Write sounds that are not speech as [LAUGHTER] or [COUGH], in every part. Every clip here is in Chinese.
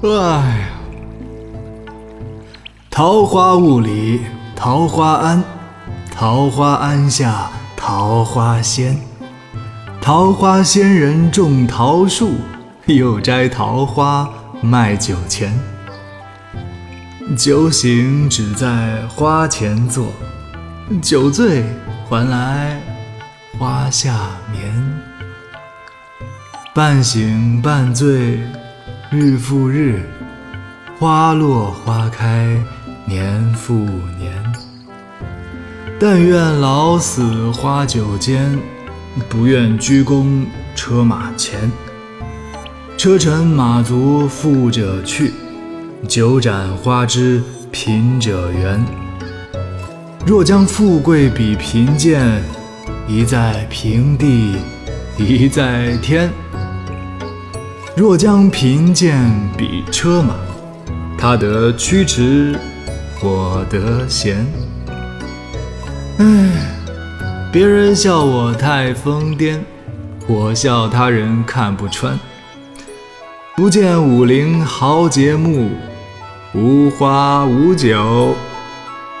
哎呀，桃花坞里桃花庵，桃花庵下桃花仙。桃花仙人种桃树，又摘桃花卖酒钱。酒醒只在花前坐，酒醉还来花下眠。半醒半醉日复日，花落花开年复年。但愿老死花酒间，不愿鞠躬车马前。车尘马足富者去。酒盏花枝贫者圆。若将富贵比贫贱，一在平地，一在天。若将贫贱比车马，他得驱驰，我得闲。唉，别人笑我太疯癫，我笑他人看不穿。不见武陵豪杰墓，无花无酒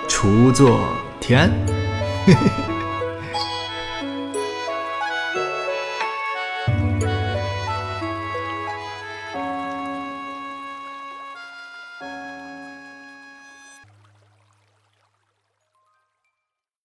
锄作田。嘿 [LAUGHS] 嘿